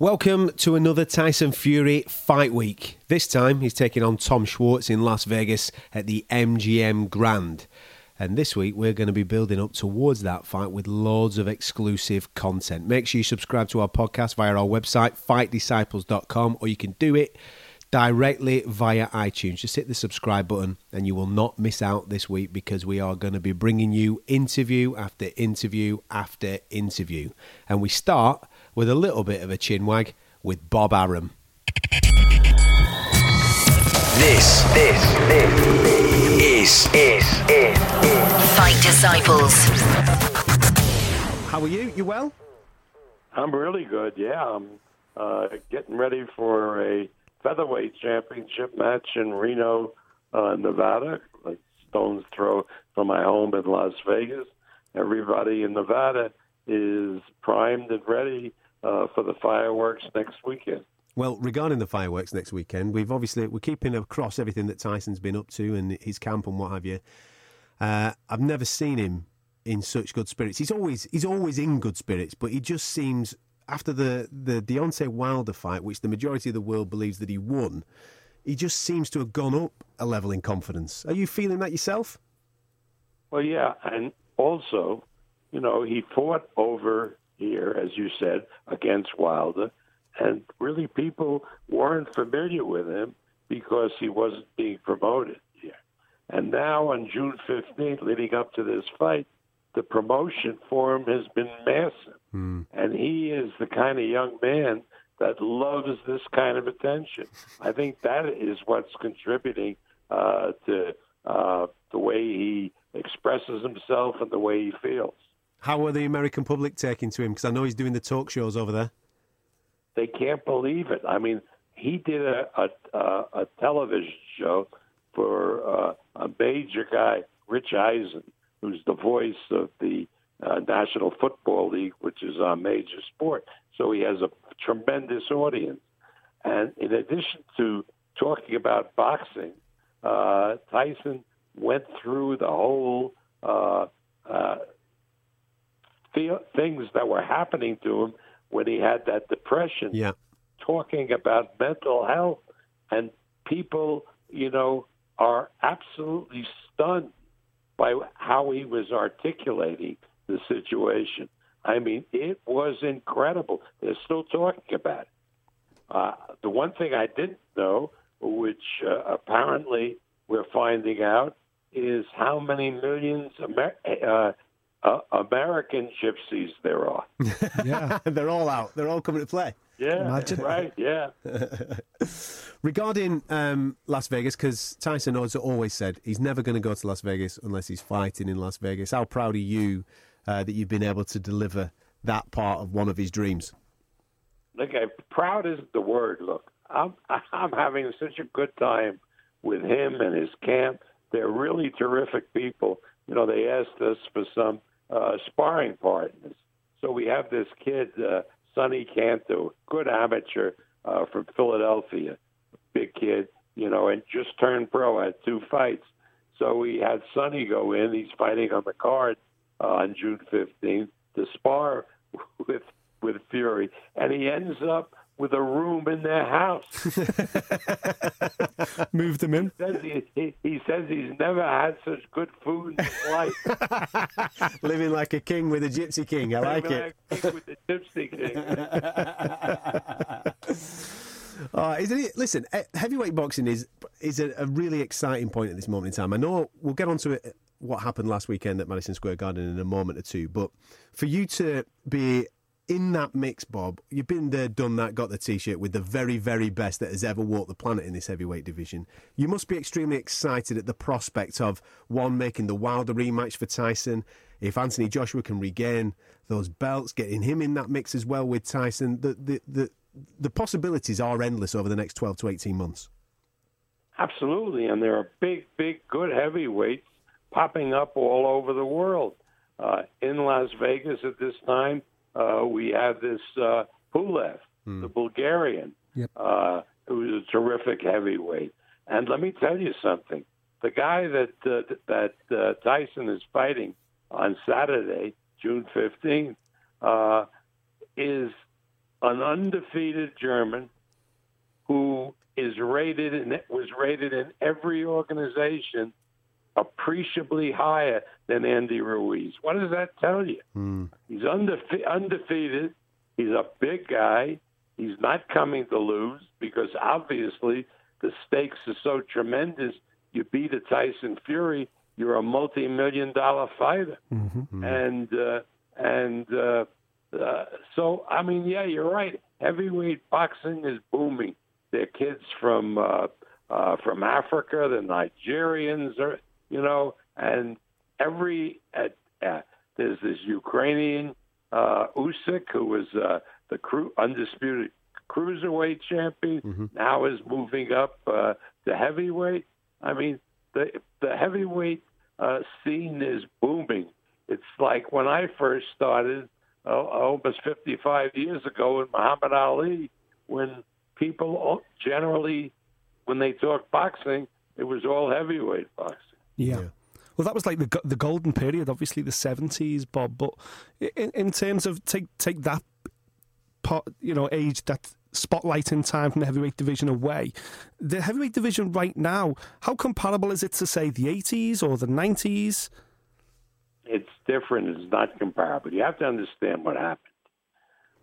Welcome to another Tyson Fury Fight Week. This time he's taking on Tom Schwarz in Las Vegas at the MGM Grand. And this week we're going to be building up towards that fight with loads of exclusive content. Make sure you subscribe to our podcast via our website, fightdisciples.com, or you can do it directly via iTunes. Just hit the subscribe button and you will not miss out this week because we are going to be bringing you interview after interview after interview. And we start with a little bit of a chinwag with Bob Arum. This, this, this is, is, is, is Fight Disciples. How are you? You well? I'm really good. Yeah, I'm uh, getting ready for a featherweight championship match in Reno, uh, Nevada, like stone's throw from my home in Las Vegas. Everybody in Nevada is primed and ready uh, for the fireworks next weekend. Well, regarding the fireworks next weekend, we've obviously we're keeping across everything that Tyson's been up to and his camp and what have you. Uh, I've never seen him in such good spirits. He's always he's always in good spirits, but he just seems after the the Deontay Wilder fight, which the majority of the world believes that he won, he just seems to have gone up a level in confidence. Are you feeling that yourself? Well, yeah, and also, you know, he fought over here, as you said, against Wilder and really people weren't familiar with him because he wasn't being promoted here. And now on June 15th, leading up to this fight, the promotion for him has been massive. Mm. And he is the kind of young man that loves this kind of attention. I think that is what's contributing uh, to uh, the way he expresses himself and the way he feels. How are the American public taking to him? Because I know he's doing the talk shows over there they can't believe it. I mean, he did a a, a television show for uh, a major guy, Rich Eisen, who's the voice of the uh, National Football League, which is a major sport. So he has a tremendous audience. And in addition to talking about boxing, uh, Tyson went through the whole uh, uh, things that were happening to him when he had that depression, yeah. talking about mental health, and people, you know, are absolutely stunned by how he was articulating the situation. I mean, it was incredible. They're still talking about it. Uh, the one thing I didn't know, which uh, apparently we're finding out, is how many millions Amer- uh, uh, American gypsies there are. yeah, they're all out. They're all coming to play. Yeah, Imagine. right. Yeah. Regarding um, Las Vegas, because Tyson has always said he's never going to go to Las Vegas unless he's fighting in Las Vegas. How proud are you uh, that you've been able to deliver that part of one of his dreams? Okay, proud is the word. Look, I'm I'm having such a good time with him and his camp. They're really terrific people. You know, they asked us for some uh, sparring partners. So we have this kid, uh, Sonny Conto, good amateur uh, from Philadelphia, big kid, you know, and just turned pro, had two fights. So we had Sonny go in. He's fighting on the card uh, on June 15th to spar with with Fury, and he ends up with a room in their house. Moved them in. He says, he, he, he says he's never had such good food in his life. Living like a king with a gypsy king. I like Living it. Like a king with the gypsy king. Uh, it? Listen, eh, heavyweight boxing is is a, a, really exciting point at this moment in time. I know we'll get onto it, what happened last weekend at Madison Square Garden in a moment or two, but for you to be in that mix, Bob, you've been there, done that, got the T-shirt with the very, very best that has ever walked the planet in this heavyweight division. You must be extremely excited at the prospect of one making the Wilder rematch for Tyson. If Anthony Joshua can regain those belts, getting him in that mix as well with Tyson, the the the, the possibilities are endless over the next twelve to eighteen months. Absolutely, and there are big, big, good heavyweights popping up all over the world. Uh, in Las Vegas at this time, uh, we have this uh, Pulev, mm. the Bulgarian, yep. uh, who's a terrific heavyweight. And let me tell you something: the guy that uh, that uh, Tyson is fighting on Saturday, June fifteenth, uh, is an undefeated German who is rated and was rated in every organization appreciably higher than Andy Ruiz. What does that tell you? Mm. He's undefe- undefeated. He's a big guy. He's not coming to lose because obviously the stakes are so tremendous. You beat a Tyson Fury, you're a multi-million dollar fighter, Mm-hmm. and uh, and uh, uh, so I mean, yeah, you're right. Heavyweight boxing is booming. They're kids from uh, uh, from Africa, the Nigerians, are you know, and every uh, uh, there's this Ukrainian uh, Usyk who was uh, the cru- undisputed cruiserweight champion. Now is moving up uh, to heavyweight. I mean, the the heavyweight uh, scene is booming. It's like when I first started, uh, almost 55 years ago, with Muhammad Ali, when people generally, when they talk boxing, it was all heavyweight boxing. Yeah. Yeah. Well, that was like the the golden period, obviously the seventies, Bob. But in, in terms of take take that part, you know, age that spotlighting time from the heavyweight division away, the heavyweight division right now, how comparable is it to say the eighties or the nineties? it's different. It's not comparable. You have to understand what happened.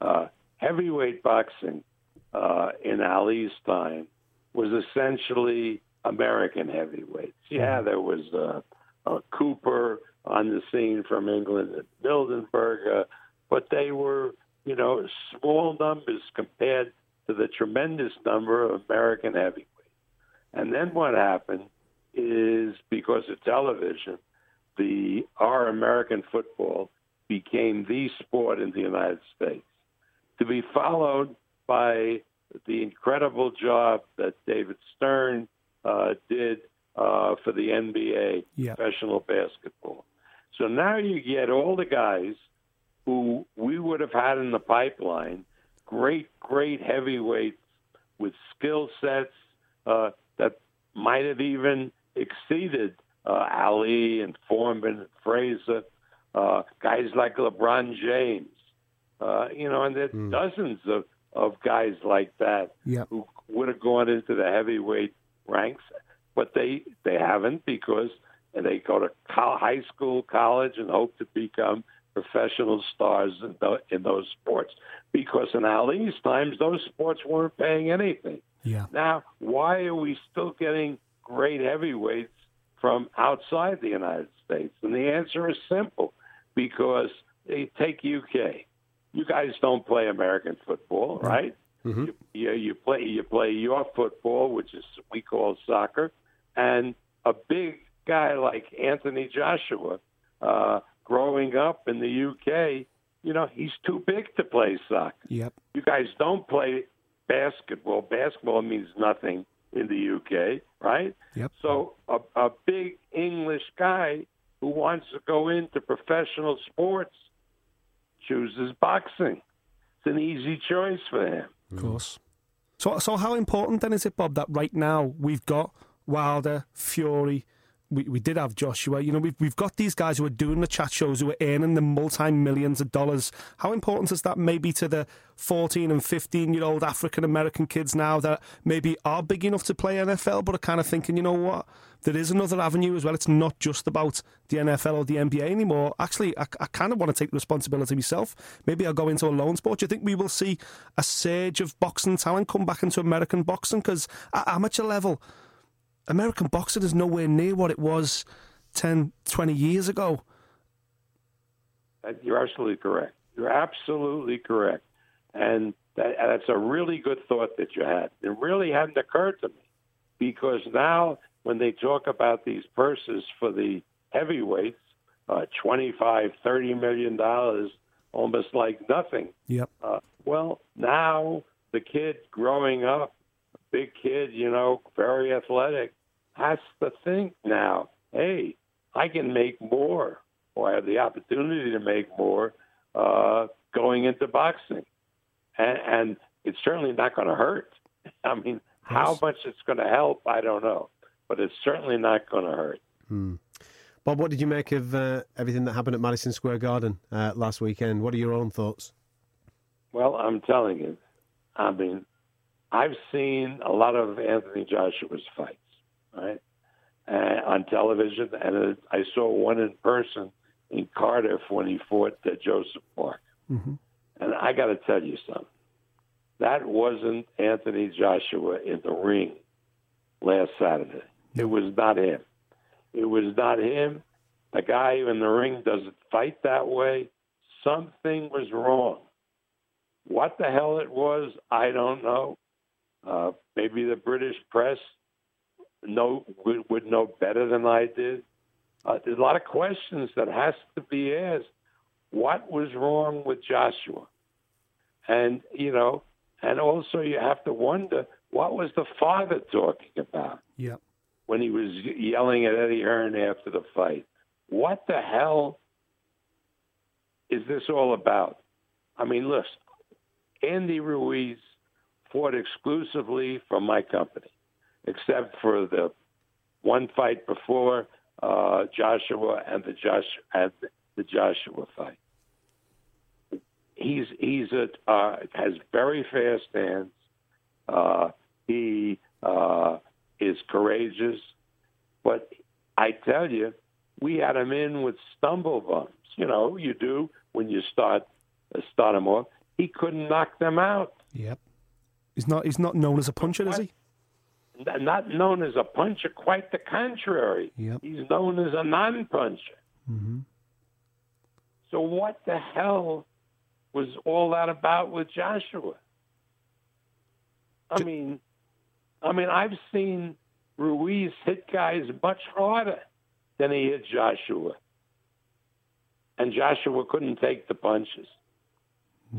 Uh, heavyweight boxing uh, in Ali's time was essentially American heavyweights. Yeah, there was uh, uh, Cooper on the scene from England, and Mildenberger, uh, but they were, you know, small numbers compared to the tremendous number of American heavyweights. And then what happened is because of television, the our American football became the sport in the United States, to be followed by the incredible job that David Stern uh, did uh, for the NBA Yeah. professional basketball. So now you get all the guys who we would have had in the pipeline, great, great heavyweights with skill sets uh, that might have even exceeded uh, Ali and Foreman and Frazier, uh, guys like LeBron James. Uh, you know, and there's dozens of, of guys like that Yeah. who would have gone into the heavyweight ranks, but they they haven't because they go to co- high school, college, and hope to become professional stars in, tho- in those sports. Because in Ali's times, those sports weren't paying anything. Yeah. Now, why are we still getting great heavyweights from outside the United States? And the answer is simple because they take UK. You guys don't play American football, right? You, you, you play you play your football, which is we call soccer, and a big guy like Anthony Joshua, uh, growing up in the UK, you know he's too big to play soccer Yep. you guys don't play basketball. Basketball means nothing in the UK, right? Yep. So a, a big English guy who wants to go into professional sports chooses boxing. It's an easy choice for him. Of mm. course. So, so how important then is it, Bob, that right now we've got Wilder, Fury, we, we did have Joshua. You know, we've we've got these guys who are doing the chat shows, who are earning the multi millions of dollars. How important is that maybe to the fourteen and fifteen year old African American kids now that maybe are big enough to play NFL, but are kind of thinking, you know what, there is another avenue as well. It's not just about the NFL or the NBA anymore. Actually, I, I kind of want to take the responsibility myself. Maybe I'll go into a lone sport. Do you think we will see a surge of boxing talent come back into American boxing? Because at amateur level, American boxing is nowhere near what it was 10, 20 years ago. You're absolutely correct. You're absolutely correct. And that, that's a really good thought that you had. It really hadn't occurred to me because now when they talk about these purses for the heavyweights, uh, 25, 30 million dollars, almost like nothing. Yep. Uh, well, now the kid growing up, big kid, you know, very athletic, has to think now, hey, I can make more, or I have the opportunity to make more uh, going into boxing. And, and it's certainly not going to hurt. I mean, how much it's going to help, I don't know. But it's certainly not going to hurt. Bob, what did you make of uh, everything that happened at Madison Square Garden uh, last weekend? What are your own thoughts? Well, I'm telling you, I mean, I've seen a lot of Anthony Joshua's fights, right, uh, on television, and I saw one in person in Cardiff when he fought uh, Joseph Parker. Mm-hmm. And I got to tell you something. That wasn't Anthony Joshua in the ring last Saturday. It was not him. It was not him. The guy in the ring doesn't fight that way. Something was wrong. What the hell it was, I don't know. Uh, maybe the British press know would, would know better than I did. Uh, there's a lot of questions that has to be asked. What was wrong with Joshua? And you know, and also you have to wonder what was the father talking about Yeah. when he was yelling at Eddie Hearn after the fight. What the hell is this all about? I mean, listen, Andy Ruiz fought exclusively for my company, except for the one fight before uh, Joshua and the Josh and the Joshua fight. He's he's a uh, has very fast hands. Uh, he uh, is courageous, but I tell you, we had him in with stumble bumps. You know, you do when you start uh, start him off. He couldn't knock them out. Yep. He's not. He's not known as a puncher, is he? Not known as a puncher, quite the contrary. Yep. He's known as a non-puncher. Mm-hmm. So what the hell was all that about with Joshua? I mean, I mean, I've seen Ruiz hit guys much harder than he hit Joshua, and Joshua couldn't take the punches.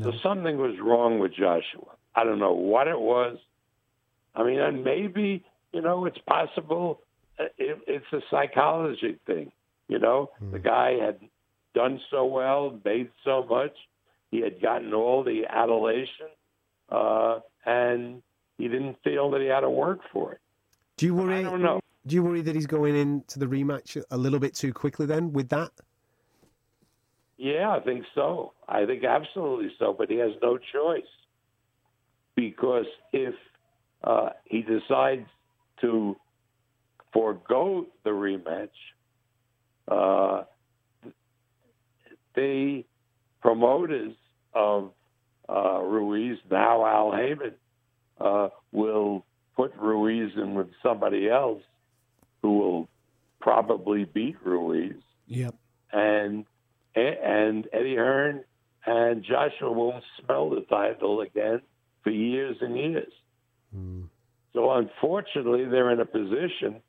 So something was wrong with Joshua. I don't know what it was. I mean, and maybe you know it's possible. uh, It, it's a psychology thing. You know, the guy had done so well, made so much. He had gotten all the adulation, uh, and he didn't feel that he had to work for it. Do you worry? I don't know. Do you worry that he's going into the rematch a little bit too quickly then with that? Yeah, I think so. I think absolutely so. But he has no choice because if uh, he decides to forego the rematch, uh, the promoters of uh, Ruiz, now Al Haymon, uh, will put Ruiz in with somebody else who will probably beat Ruiz Yep. and and Eddie Hearn and Joshua won't smell the title again for years and years. So unfortunately, they're in a position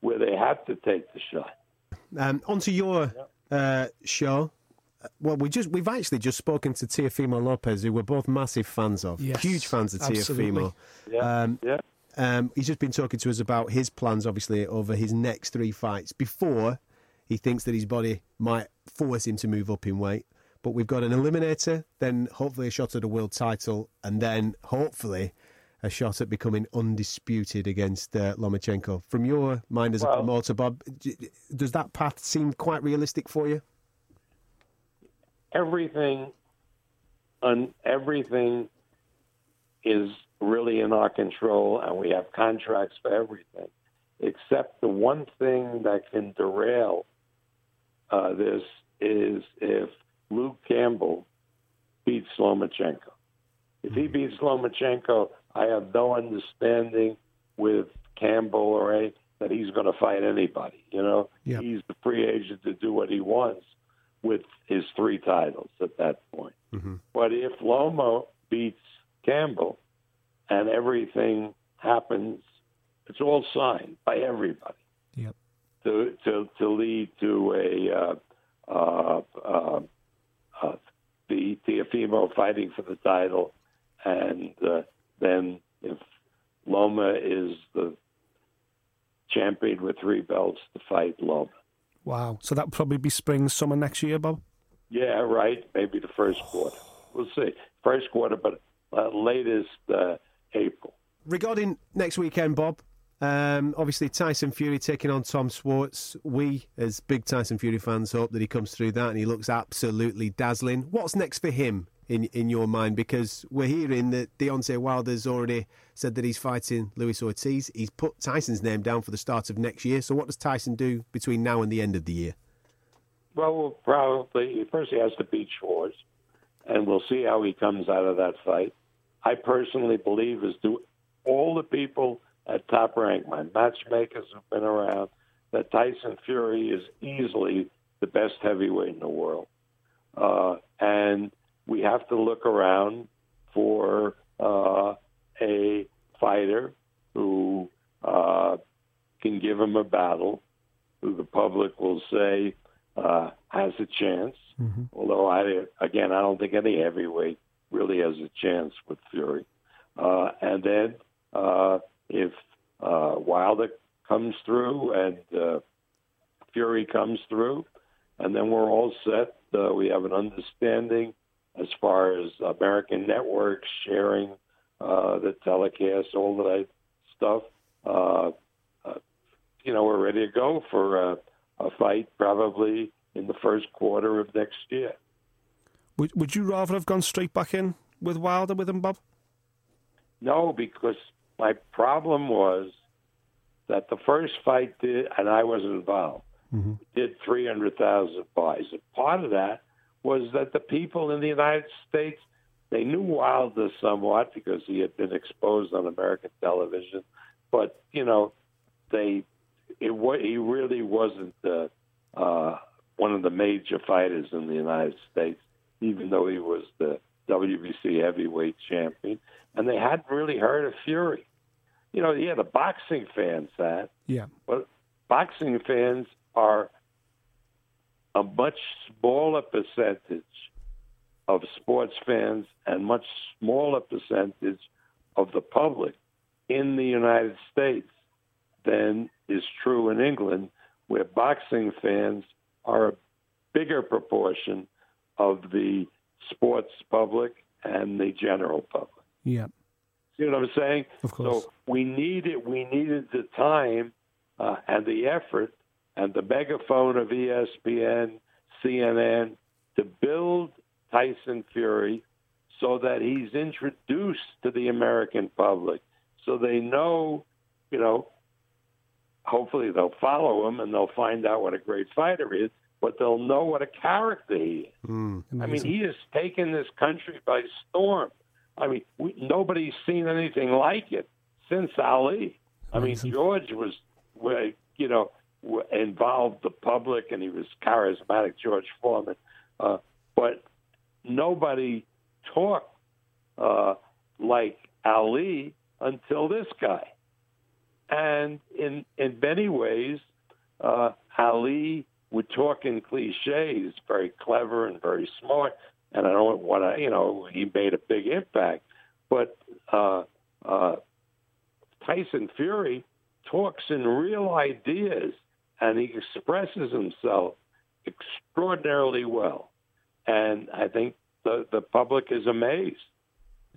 where they have to take the shot. Um, onto your uh, show. Uh, Well, we just we've actually just spoken to Teofimo Lopez, who we're both massive fans of, Yes, huge fans of absolutely. Teofimo. Yeah, Um, yeah. Um, he's just been talking to us about his plans, obviously, over his next three fights before he thinks that his body might force him to move up in weight. But we've got an eliminator, then hopefully a shot at a world title, and then hopefully a shot at becoming undisputed against uh, Lomachenko. From your mind as a Well- promoter, Bob, does that path seem quite realistic for you? everything on everything is really in our control and we have contracts for everything except the one thing that can derail uh, this is if Luke Campbell beats Lomachenko. If he beats Lomachenko, I have no understanding with Campbell or any that he's going to fight anybody. You know, Yeah. he's the free agent to do what he wants with his three titles at that point. But if Lomo beats Campbell and everything happens, it's all signed by everybody Yep. to to, to lead to a uh, uh, uh, uh, the Teofimo fighting for the title, and uh, then if Loma is the champion with three belts, to fight Loma. Wow. So that would probably be spring, summer next year, Bob. Yeah, right. Maybe the first quarter. We'll see. First quarter, but uh, latest uh, April. Regarding next weekend, Bob, um, obviously Tyson Fury taking on Tom Schwarz. We, as big Tyson Fury fans, hope that he comes through that and he looks absolutely dazzling. What's next for him in in your mind? Because we're hearing that Deontay Wilder's already said that he's fighting Luis Ortiz. He's put Tyson's name down for the start of next year. So what does Tyson do between now and the end of the year? Well, we'll probably first he has to beat Schwarz, and we'll see how he comes out of that fight. I personally believe, as do all the people at Top Rank, my matchmakers have been around, that Tyson Fury is easily the best heavyweight in the world. Uh, and we have to look around for uh, a fighter who uh, can give him a battle, who the public will say uh, has a chance. Mm-hmm. Although I, again, I don't think any heavyweight really has a chance with Fury. Uh, and then uh, if uh, Wilder comes through and uh, Fury comes through, and then we're all set. Uh, we have an understanding as far as American networks sharing uh, the telecast, all of that stuff. Uh, uh, you know, we're ready to go for a, a fight probably in the first quarter of next year. Would Would you rather have gone straight back in with Wilder with him, Bob? No, because my problem was that the first fight did, and I wasn't involved, mm-hmm. did 300,000 buys. And part of that was that the people in the United States, they knew Wilder somewhat because he had been exposed on American television, but, you know, they, it, he really wasn't uh, uh, one of the major fighters in the United States, even though he was the WBC heavyweight champion. And they hadn't really heard of Fury you know, yeah, the boxing fans that. Yeah. But boxing fans are a much smaller percentage of sports fans and much smaller percentage of the public in the United States than is true in England, where boxing fans are a bigger proportion of the sports public and the general public. Yeah. Know what I'm saying? Of course. So we needed we needed the time uh, and the effort and the megaphone of ESPN, CNN to build Tyson Fury so that he's introduced to the American public, so they know, you know. Hopefully they'll follow him and they'll find out what a great fighter is, but they'll know what a character he is. Mm, I mean, he has taken this country by storm. I mean, we, nobody's seen anything like it since Ali. I mean, George was, you know, involved the public, and he was charismatic, George Foreman. Uh, but nobody talked uh, like Ali until this guy. And in in many ways, uh, Ali would talk in cliches, very clever and very smart, and I don't want to, you know, he made a big impact. But uh, uh, Tyson Fury talks in real ideas, and he expresses himself extraordinarily well. And I think the the public is amazed.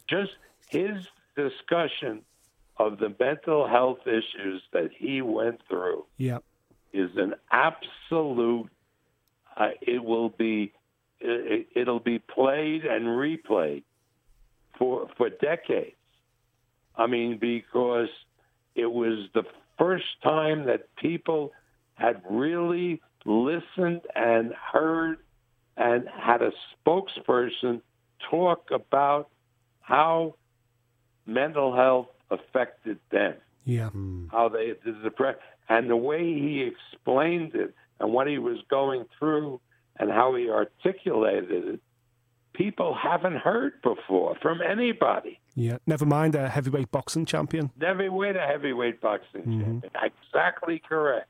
Just his discussion of the mental health issues that he went through yep. is an absolute. Uh, it will be it, will be played and replayed for for decades. I mean, because it was the first time that people had really listened and heard and had a spokesperson talk about how mental health affected them. Yeah. How they the depression and the way he explained it and what he was going through and how he articulated it, people haven't heard before from anybody. Yeah, never mind a heavyweight boxing champion. Never mind a heavyweight boxing mm-hmm. champion. Exactly correct.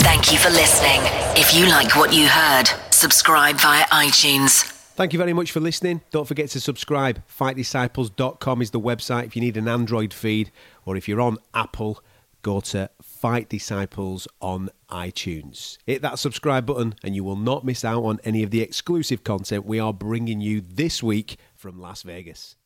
Thank you for listening. If you like what you heard, subscribe via iTunes. Thank you very much for listening. Don't forget to subscribe. FightDisciples.com is the website if you need an Android feed or if you're on Apple go to Fight Disciples on iTunes. Hit that subscribe button and you will not miss out on any of the exclusive content we are bringing you this week from Las Vegas.